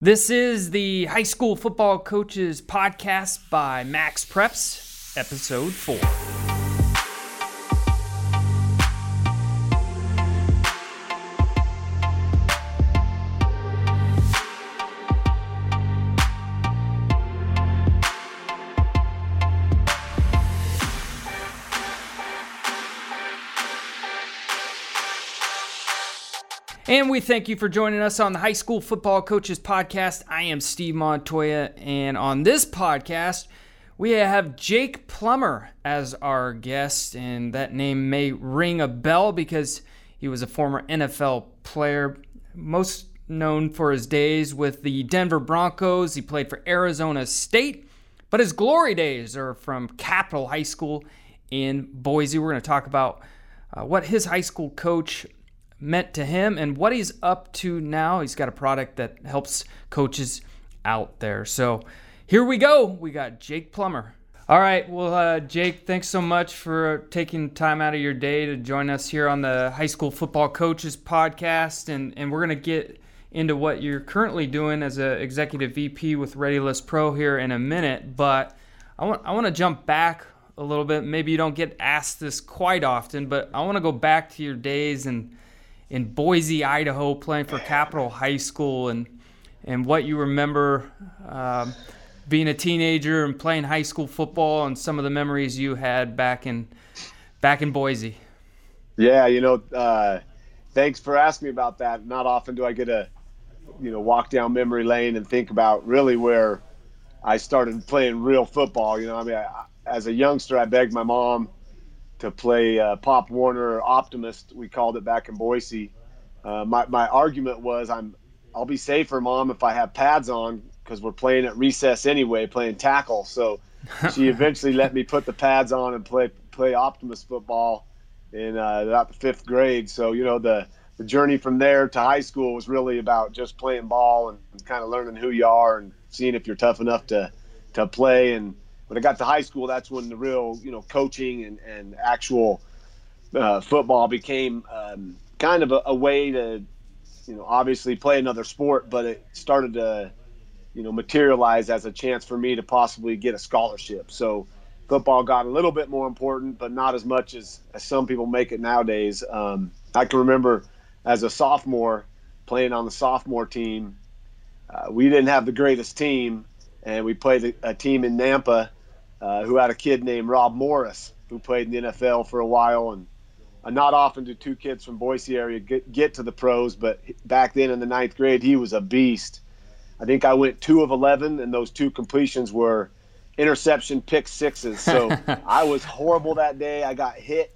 This is the High School Football Coaches Podcast by Max Preps, Episode 4. And we thank you for joining us on the High School Football Coaches Podcast. I am Steve Montoya, and on this podcast, we have Jake Plummer as our guest, and that name may ring a bell because he was a former NFL player, most known for his days with the Denver Broncos. He played for Arizona State, but his glory days are from Capital High School in Boise. We're going to talk about uh, what his high school coach meant to him and what he's up to now. He's got a product that helps coaches out there. So here we go. We got Jake Plummer. All right. Well, uh, Jake, thanks so much for taking time out of your day to join us here on the High School Football Coaches Podcast. And, and we're going to get into what you're currently doing as an executive VP with ReadyList Pro here in a minute. But I want, I want to jump back a little bit. Maybe you don't get asked this quite often, but I want to go back to your days and in Boise, Idaho, playing for Capital High School, and and what you remember um, being a teenager and playing high school football, and some of the memories you had back in back in Boise. Yeah, you know, uh, thanks for asking me about that. Not often do I get a you know walk down memory lane and think about really where I started playing real football. You know, I mean, I, as a youngster, I begged my mom to play uh, Pop Warner Optimist. We called it back in Boise. Uh, my my argument was I'm I'll be safer, mom, if I have pads on because we're playing at recess anyway, playing tackle. So she eventually let me put the pads on and play play Optimist football in uh, about the fifth grade. So you know the the journey from there to high school was really about just playing ball and, and kind of learning who you are and seeing if you're tough enough to to play and when I got to high school, that's when the real, you know, coaching and, and actual uh, football became um, kind of a, a, way to, you know, obviously play another sport, but it started to, you know, materialize as a chance for me to possibly get a scholarship. So football got a little bit more important, but not as much as, as some people make it nowadays. Um, I can remember as a sophomore playing on the sophomore team. Uh, we didn't have the greatest team, and we played a, a team in Nampa uh, who had a kid named Rob Morris who played in the NFL for a while. And uh, not often do two kids from Boise area get, get to the pros, but back then in the ninth grade, he was a beast. I think I went two of 11, and those two completions were interception pick sixes. So I was horrible that day. I got hit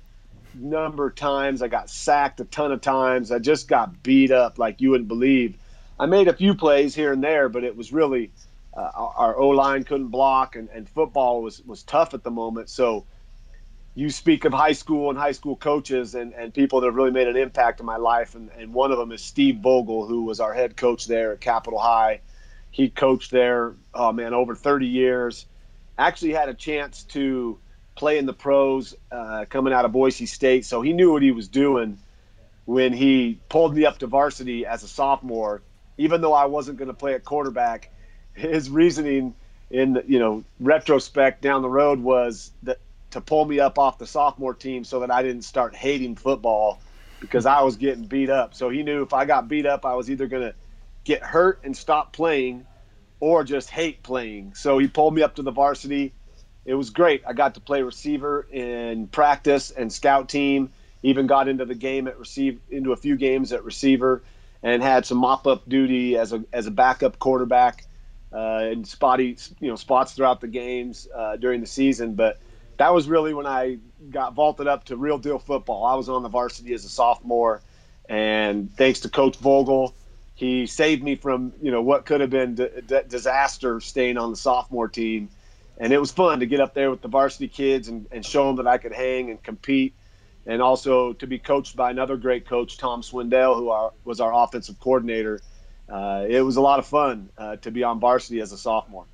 number of times. I got sacked a ton of times. I just got beat up like you wouldn't believe. I made a few plays here and there, but it was really uh, our O line couldn't block, and, and football was was tough at the moment. So you speak of high school and high school coaches and, and people that have really made an impact in my life, and, and one of them is Steve Vogel, who was our head coach there at Capital High. He coached there, oh man, over 30 years. Actually had a chance to play in the pros uh, coming out of Boise State, so he knew what he was doing when he pulled me up to varsity as a sophomore. Even though I wasn't going to play at quarterback, his reasoning in you know retrospect down the road was that to pull me up off the sophomore team so that I didn't start hating football because I was getting beat up. So he knew if I got beat up, I was either going to get hurt and stop playing or just hate playing. So he pulled me up to the varsity. It was great. I got to play receiver in practice and scout team. Even got into the game at receive into a few games at receiver and had some mop up duty as a as a backup quarterback uh, and spotty, you know, spots throughout the games uh, during the season. But that was really when I got vaulted up to real deal football. I was on the varsity as a sophomore, and thanks to Coach Vogel, he saved me from you know what could have been d- d- disaster staying on the sophomore team. And it was fun to get up there with the varsity kids and, and show them that I could hang and compete, and also to be coached by another great coach, Tom Swindell, who was our offensive coordinator uh, it was a lot of fun uh, to be on varsity as a sophomore.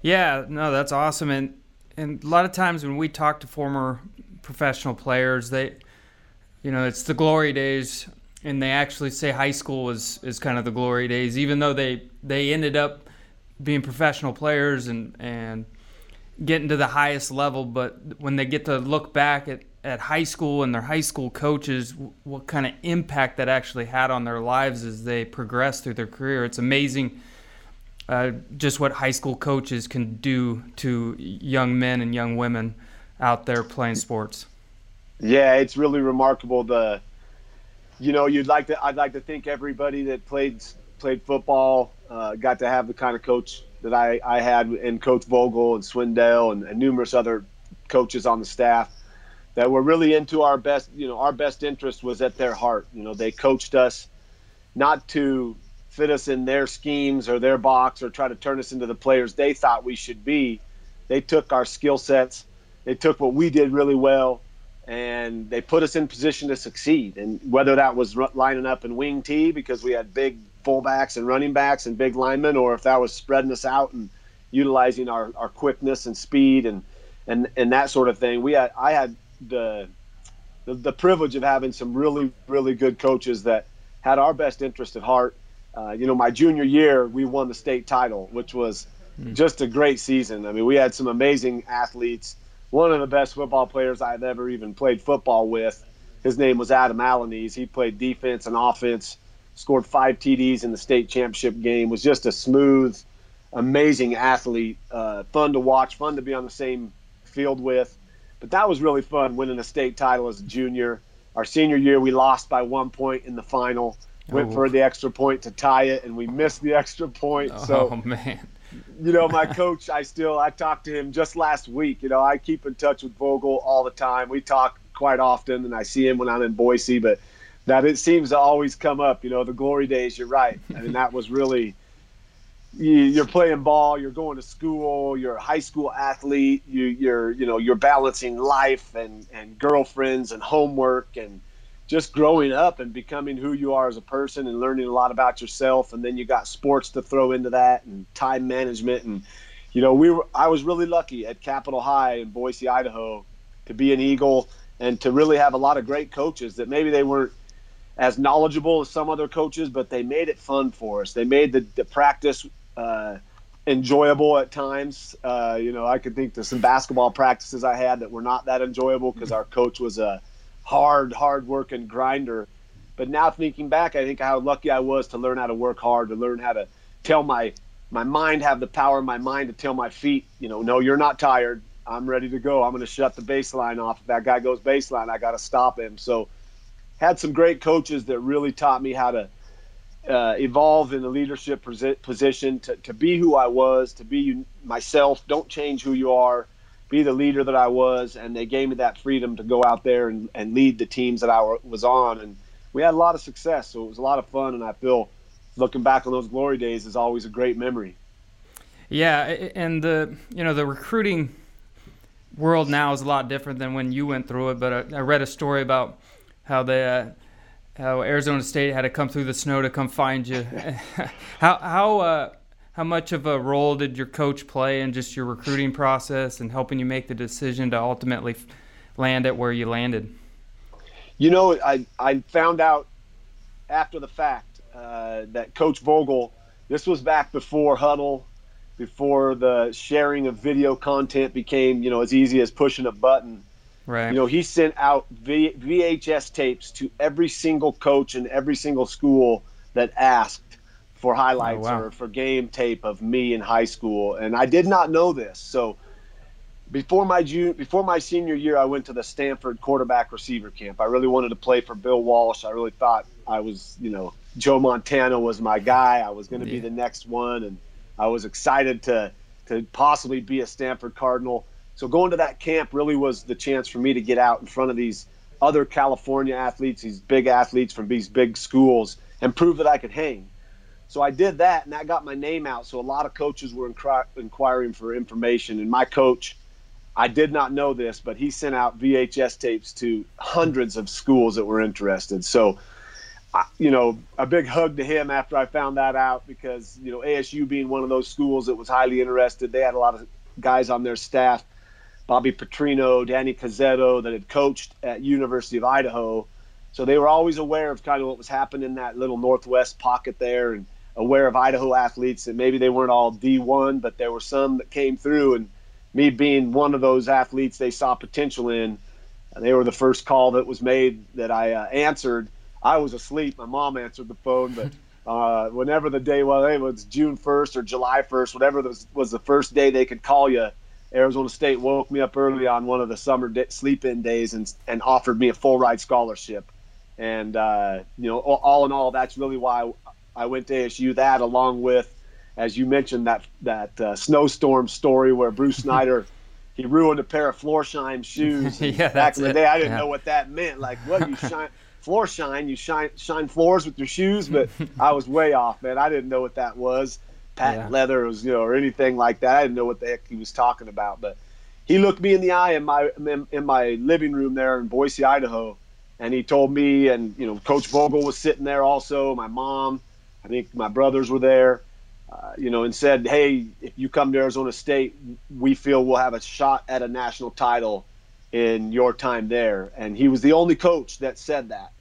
Yeah, no, that's awesome. And and a lot of times when we talk to former professional players, they, you know, it's the glory days and they actually say high school was is kind of the glory days, even though they they ended up being professional players and and getting to the highest level. But when they get to look back at at high school and their high school coaches, what kind of impact that actually had on their lives as they progress through their career. It's amazing uh, just what high school coaches can do to young men and young women out there playing sports. Yeah, it's really remarkable. The, you know, you'd like to. I'd like to think everybody that played played football uh, got to have the kind of coach that I, I had, and Coach Vogel and Swindell and, and numerous other coaches on the staff that were really into our best. You know, our best interest was at their heart. You know, they coached us not to fit us in their schemes or their box or try to turn us into the players they thought we should be. They took our skill sets, they took what we did really well, and they put us in position to succeed. And whether that was lining up in wing T because we had big fullbacks and running backs and big linemen, or if that was spreading us out and utilizing our, our quickness and speed and, and, and that sort of thing. We had I had the, the the privilege of having some really really good coaches that had our best interest at heart uh, you know, my junior year, we won the state title, which was mm. just a great season. I mean, we had some amazing athletes. One of the best football players I've ever even played football with, his name was Adam Alaniz. He played defense and offense, scored five TDs in the state championship game, was just a smooth, amazing athlete, uh, fun to watch, fun to be on the same field with. But that was really fun winning a state title as a junior. Our senior year, we lost by one point in the final went oh. for the extra point to tie it, and we missed the extra point. Oh, so, man. You know, my coach, I still I talked to him just last week. You know, I keep in touch with Vogel all the time. We talk quite often, and I see him when I'm in Boise. But that it seems to always come up. You know, the glory days. You're right. I mean, that was really you're playing ball, you're going to school, you're a high school athlete, you, you're you know you're balancing life and and girlfriends and homework and just growing up and becoming who you are as a person and learning a lot about yourself. And then you got sports to throw into that and time management. And you know we were I was really lucky at Capital High in Boise Idaho to be an Eagle and to really have a lot of great coaches that maybe they weren't as knowledgeable as some other coaches but they made it fun for us. They made the, the practice uh, enjoyable at times uh, you know I could think of some basketball practices I had that were not that enjoyable because our coach was a hard, hard working grinder. But now thinking back, I think how lucky I was to learn how to work hard, to learn how to tell my my mind have the power in my mind to tell my feet, you know, no, you're not tired. I'm ready to go. I'm going to shut the baseline off. If that guy goes baseline, I got to stop him. So, had some great coaches that really taught me how to uh, evolve in the leadership position, to, to be who I was, to be myself. Don't change who you are be the leader that I was, and they gave me that freedom to go out there and, and lead the teams that I was on, and we had a lot of success. So it was a lot of fun, and I feel looking back on those glory days is always a great memory. Yeah, and the you know the recruiting world now is a lot different than when you went through it. But I, I read a story about how they. Uh, how Arizona State had to come through the snow to come find you. how how uh, how much of a role did your coach play in just your recruiting process and helping you make the decision to ultimately land at where you landed? You know, I, I found out after the fact uh, that Coach Vogel, this was back before Hudl, before the sharing of video content became, you know, as easy as pushing a button. Right. You know, he sent out v- VHS tapes to every single coach and every single school that asked for highlights oh, wow. or for game tape of me in high school, and I did not know this. So before my June, before my senior year, I went to the Stanford quarterback receiver camp. I really wanted to play for Bill Walsh. I really thought I was, you know, Joe Montana was my guy. I was going to yeah. be the next one, and I was excited to to possibly be a Stanford Cardinal. So going to that camp really was the chance for me to get out in front of these other California athletes, these big athletes from these big schools, and prove that I could hang. So I did that, and that got my name out. So a lot of coaches were inquiring for information, and my coach, I did not know this, but he sent out VHS tapes to hundreds of schools that were interested. So, you know, a big hug to him after I found that out because you know ASU being one of those schools that was highly interested, they had a lot of guys on their staff. Bobby Petrino, Danny Cozzetto, that had coached at University of Idaho, So they were always aware of kind of what was happening in that little Northwest pocket there and aware of Idaho athletes. And maybe they weren't all D1, but there were some that came through. And me being one of those athletes they saw potential in, they were the first call that was made that I uh, answered. I was asleep. My mom answered the phone, but uh, whenever the day was, it was June 1st or July 1st, whatever was, was the first day they could call you. Arizona State woke me up early on one of the summer sleep-in days and, and offered me a full ride scholarship. And uh, you know, all, all in all, that's really why I went to ASU. That along with, as you mentioned, that that uh, snowstorm story where Bruce Snyder he ruined a pair of Florsheim shoes. yeah, back in the it. day, I didn't yeah. know what that meant. Like, what you shine floor shine, you shine shine floors with your shoes, but I was way off, man. I didn't know what that was. Patent Yeah. leather was, you know, or anything like that. I didn't know what the heck he was talking about. But he looked me in the eye in my in, in my living room there in Boise, Idaho, and he told me, and you know, Coach Vogel was sitting there also. My mom, I think my brothers were there. Uh, you know, and said, "Hey, if you come to Arizona State, we feel we'll have a shot at a national title in your time there." And he was the only coach that said that.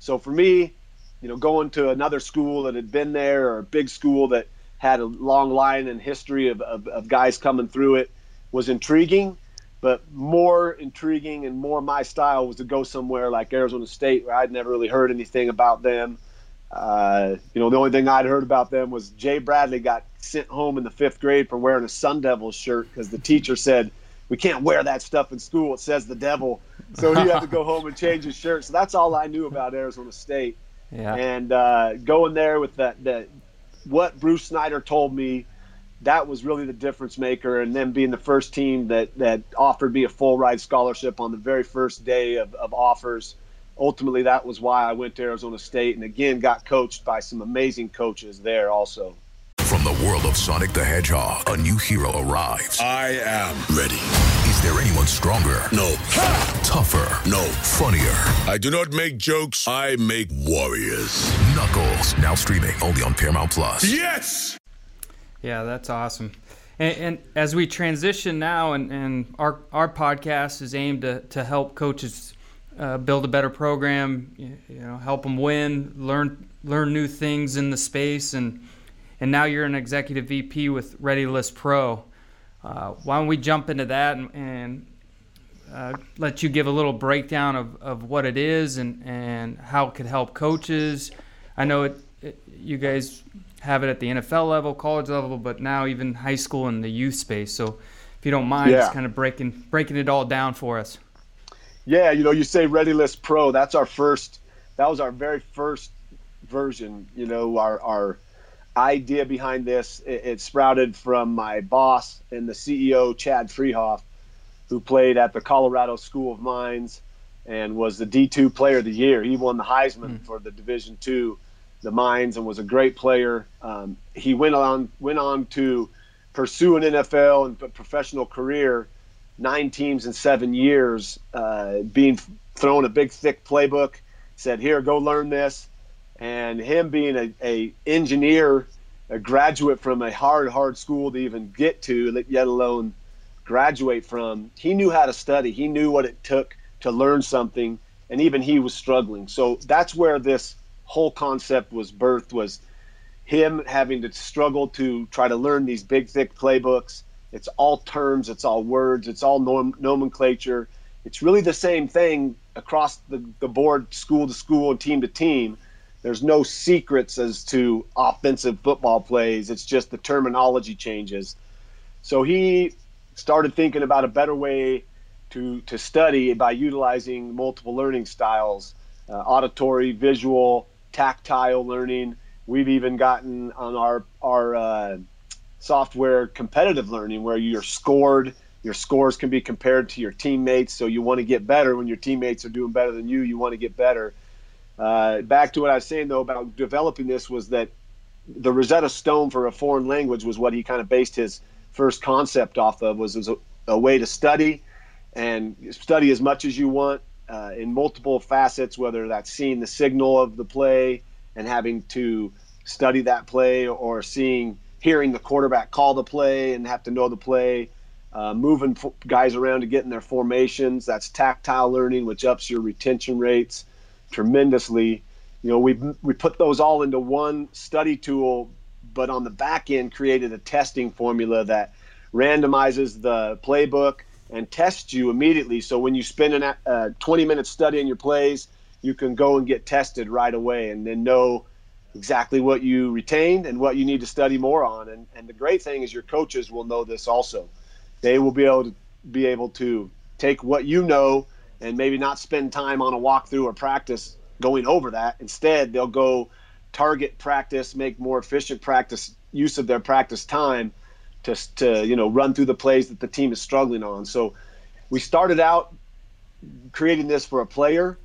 So for me, you know, going to another school that had been there or a big school that had a long line and history of, of, of guys coming through it was intriguing. But more intriguing and more my style was to go somewhere like Arizona State, where I'd never really heard anything about them. Uh, you know, the only thing I'd heard about them was Jay Bradley got sent home in the fifth grade for wearing a Sun Devils shirt because the teacher said we can't wear that stuff in school. It says the devil, so he had to go home and change his shirt. So that's all I knew about Arizona State. Yeah. And uh, going there with that, that what Bruce Snyder told me, that was really the difference maker. And then being the first team that that offered me a full ride scholarship on the very first day of, of offers. Ultimately, that was why I went to Arizona State, and again got coached by some amazing coaches there also. From the world of Sonic the Hedgehog, a new hero arrives. I am ready. Is there anyone stronger? No. Tougher? No. Funnier? I do not make jokes. I make warriors. Knuckles, now streaming only on Paramount Plus. Yes! Yeah, that's awesome. And, and as we transition now, and, and our our podcast is aimed to, to help coaches uh, build a better program, you, you know, help them win, learn learn new things in the space, and and now you're an executive VP with Ready List Pro. Uh, why don't we jump into that and, and uh, let you give a little breakdown of, of what it is and, and how it could help coaches. I know it, it, you guys have it at the NFL level, college level, but now even high school and the youth space. So if you don't mind, Yeah. just kind of breaking breaking it all down for us. Yeah, you know, you say Ready List Pro. That's our first. That was our very first version. You know, our our idea behind this. It, it sprouted from my boss and the CEO Chad Friehauf, who played at the Colorado School of Mines and was the D2 Player of the Year. He won the Heisman for the Division Two, the Mines, and was a great player. Um, he went on went on to pursue an NFL and professional career nine teams in seven years, uh, being thrown a big thick playbook. Said, "Here, go learn this." And him being a, a engineer, a graduate from a hard, hard school to even get to, let- alone graduate from, he knew how to study. He knew what it took to learn something, and even he was struggling. So that's where this whole concept was birthed. Was him having to struggle to try to learn these big, thick playbooks. It's all terms, it's all words, it's all nomenclature. It's really the same thing across the, the board, school to school and team to team. There's no secrets as to offensive football plays. It's just the terminology changes. So he started thinking about a better way to, to study by utilizing multiple learning styles uh, auditory, visual, tactile learning. We've even gotten on our, our uh, software competitive learning where you're scored. Your scores can be compared to your teammates. So you want to get better when your teammates are doing better than you. You want to get better. Uh, back to what I was saying though about developing this was that the Rosetta Stone for a foreign language was what he kind of based his first concept off of was, was a, a way to study and study as much as you want uh, in multiple facets, whether that's seeing the signal of the play and having to study that play or seeing hearing the quarterback call the play and have to know the play uh, moving guys around to get in their formations. That's tactile learning which ups your retention rates tremendously. You know, we we put those all into one study tool, but on the back end created a testing formula that randomizes the playbook and tests you immediately. So when you spend a uh, 20 minutes studying your plays, you can go and get tested right away and then know exactly what you retained and what you need to study more on. And, and the great thing is your coaches will know this also. They will be able to be able to take what you know and maybe not spend time on a walkthrough or practice going over that. Instead, they'll go target practice, make more efficient practice use of their practice time to, to you know run through the plays that the team is struggling on. So we started out creating this for a player,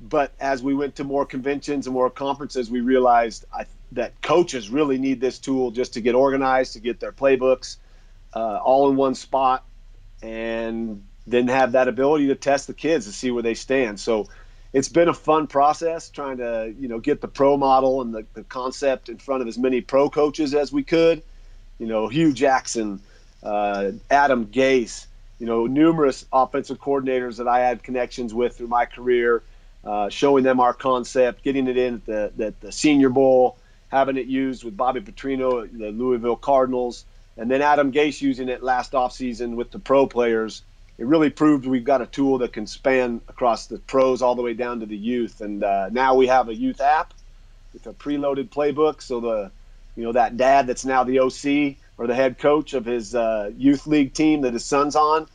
but as we went to more conventions and more conferences, we realized I, that coaches really need this tool just to get organized, to get their playbooks uh, all in one spot, and then have that ability to test the kids to see where they stand. So it's been a fun process trying to you know get the pro model and the, the concept in front of as many pro coaches as we could. You know, Hue Jackson, uh, Adam Gase, you know, numerous offensive coordinators that I had connections with through my career, uh, showing them our concept, getting it in at the, the, the Senior Bowl, having it used with Bobby Petrino, at the Louisville Cardinals, and then Adam Gase using it last offseason with the pro players it really proved we've got a tool that can span across the pros all the way down to the youth. And uh, now we have a youth app with a preloaded playbook. So the, you know, that dad that's now the OC or the head coach of his uh, youth league team that his son's on,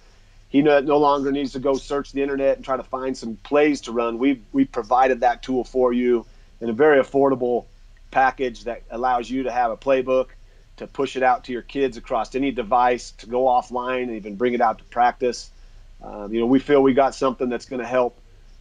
he no, no longer needs to go search the internet and try to find some plays to run. We've we provided that tool for you in a very affordable package that allows you to have a playbook to push it out to your kids across any device to go offline and even bring it out to practice. Um, you know, we feel we got something that's going to help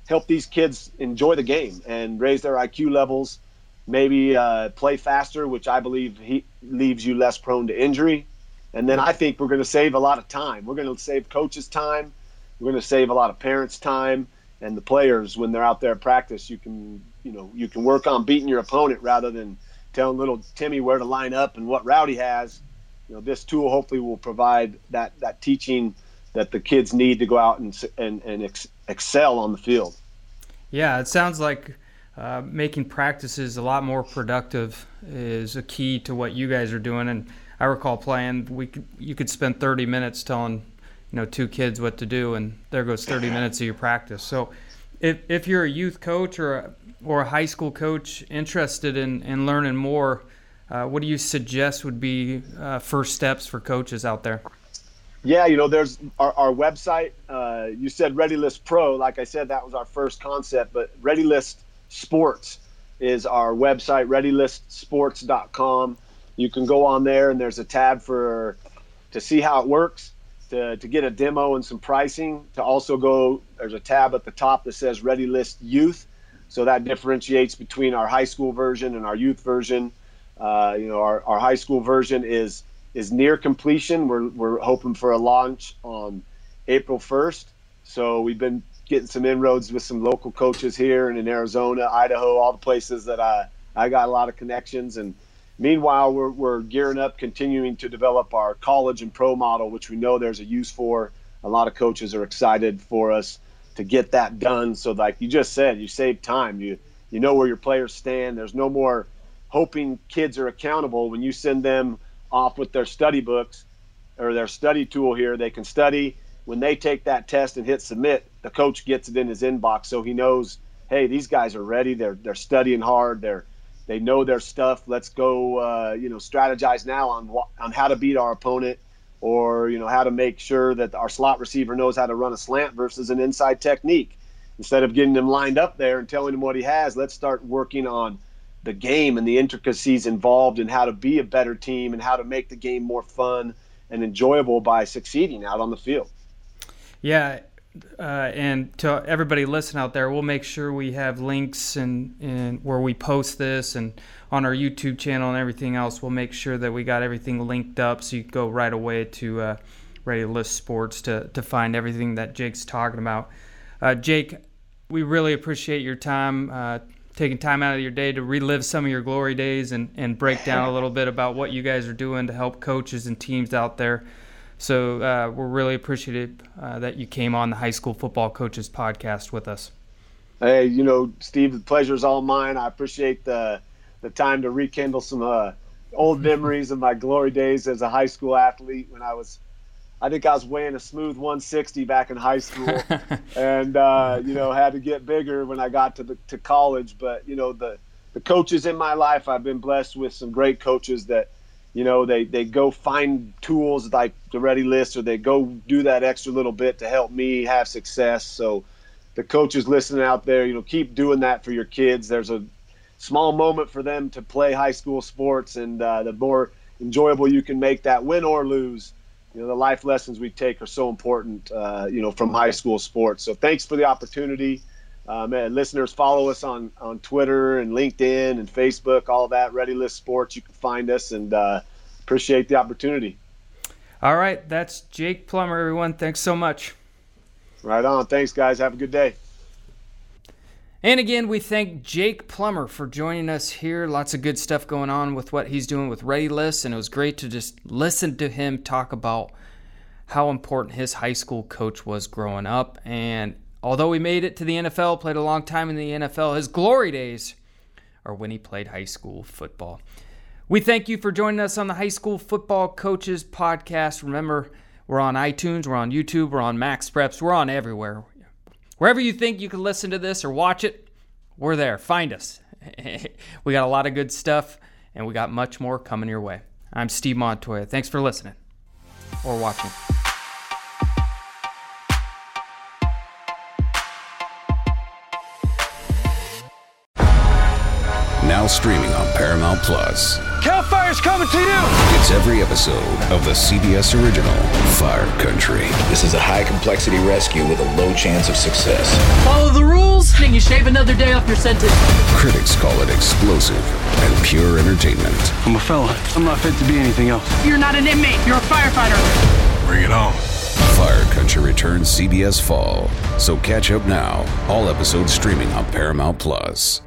help these kids enjoy the game and raise their IQ levels, maybe uh, play faster, which I believe he leaves you less prone to injury. And then I think we're going to save a lot of time. We're going to save coaches time. We're going to save a lot of parents time and the players when they're out there at practice. You can, you know, you can work on beating your opponent rather than telling little Timmy where to line up and what route he has. You know, this tool hopefully will provide that that teaching that the kids need to go out and and, and ex- excel on the field. Yeah, it sounds like uh, making practices a lot more productive is a key to what you guys are doing. And I recall playing, we could, you could spend 30 minutes telling you know two kids what to do, and there goes 30 minutes of your practice. So if if you're a youth coach or a, or a high school coach interested in, in learning more, uh, what do you suggest would be uh, first steps for coaches out there? Yeah, you know, there's our, our website. Uh, you said ReadyList Pro. Like I said, that was our first concept, but ReadyList Sports is our website, readylistsports.com. You can go on there and there's a tab for to see how it works, to, to get a demo and some pricing. To also go, there's a tab at the top that says Ready List Youth so that differentiates between our high school version and our youth version. Uh, you know, our, our high school version is is near completion. We're, we're hoping for a launch on April 1st. So we've been getting some inroads with some local coaches here and in Arizona, Idaho, all the places that I, I got a lot of connections. And meanwhile, we're, we're gearing up, continuing to develop our college and pro model, which we know there's a use for. A lot of coaches are excited for us to get that done. So, like you just said, you save time. You you know where your players stand. There's no more hoping kids are accountable when you send them off with their study books or their study tool here. They can study. When they take that test and hit submit, the coach gets it in his inbox, so he knows, hey, these guys are ready. They're they're studying hard. They're they know their stuff. Let's go, uh, you know, strategize now on on how to beat our opponent or you know how to make sure that our slot receiver knows how to run a slant versus an inside technique. Instead of getting him lined up there and telling him what he has, let's start working on the game and the intricacies involved in how to be a better team and how to make the game more fun and enjoyable by succeeding out on the field. Yeah, uh, and to everybody listening out there, we'll make sure we have links and, and where we post this and on our YouTube channel and everything else. We'll make sure that we got everything linked up so you can go right away to uh, Ready List Sports to, to find everything that Jake's talking about. Uh, Jake, we really appreciate your time, uh, taking time out of your day to relive some of your glory days and, and break down a little bit about what you guys are doing to help coaches and teams out there. So uh, we're really appreciative uh, that you came on the High School Football Coaches podcast with us. Hey, you know, Steve, the pleasure is all mine. I appreciate the the time to rekindle some uh, old memories of my glory days as a high school athlete when I was I think I was weighing a smooth 160 back in high school, and uh, you know had to get bigger when I got to the to college. But you know the the coaches in my life, I've been blessed with some great coaches that you know they they go find tools like the Ready List, or they go do that extra little bit to help me have success. So the coaches listening out there, you know, keep doing that for your kids. There's a small moment for them to play high school sports, and uh, the more enjoyable you can make that, win or lose you know the life lessons we take are so important uh, you know from high school sports so thanks for the opportunity um, and listeners follow us on on twitter and linkedin and facebook all that ready list sports. You can find us and uh, appreciate the opportunity. All right that's jake plummer everyone. Thanks so much. Right on. Thanks guys. Have a good day. And again, we thank Jake Plummer for joining us here. Lots of good stuff going on with what he's doing with Ready List, and it was great to just listen to him talk about how important his high school coach was growing up. And although he made it to the NFL, played a long time in the NFL, his glory days are when he played high school football. We thank you for joining us on the High School Football Coaches Podcast. Remember, we're on iTunes, we're on YouTube, we're on Max Preps, we're on everywhere. Wherever you think you can listen to this or watch it, we're there. Find us. we got a lot of good stuff, and we got much more coming your way. I'm Steve Montoya. Thanks for listening or watching. Now streaming on Paramount Plus. Cal Fire's coming to you! It's every episode of the CBS original Fire Country. This is a high complexity rescue with a low chance of success. Follow the rules, and you shave another day off your sentence. Critics call it explosive and pure entertainment. I'm a fella. I'm not fit to be anything else. You're not an inmate, you're a firefighter. Bring it on. Fire Country returns CBS Fall. So catch up now. All episodes streaming on Paramount Plus.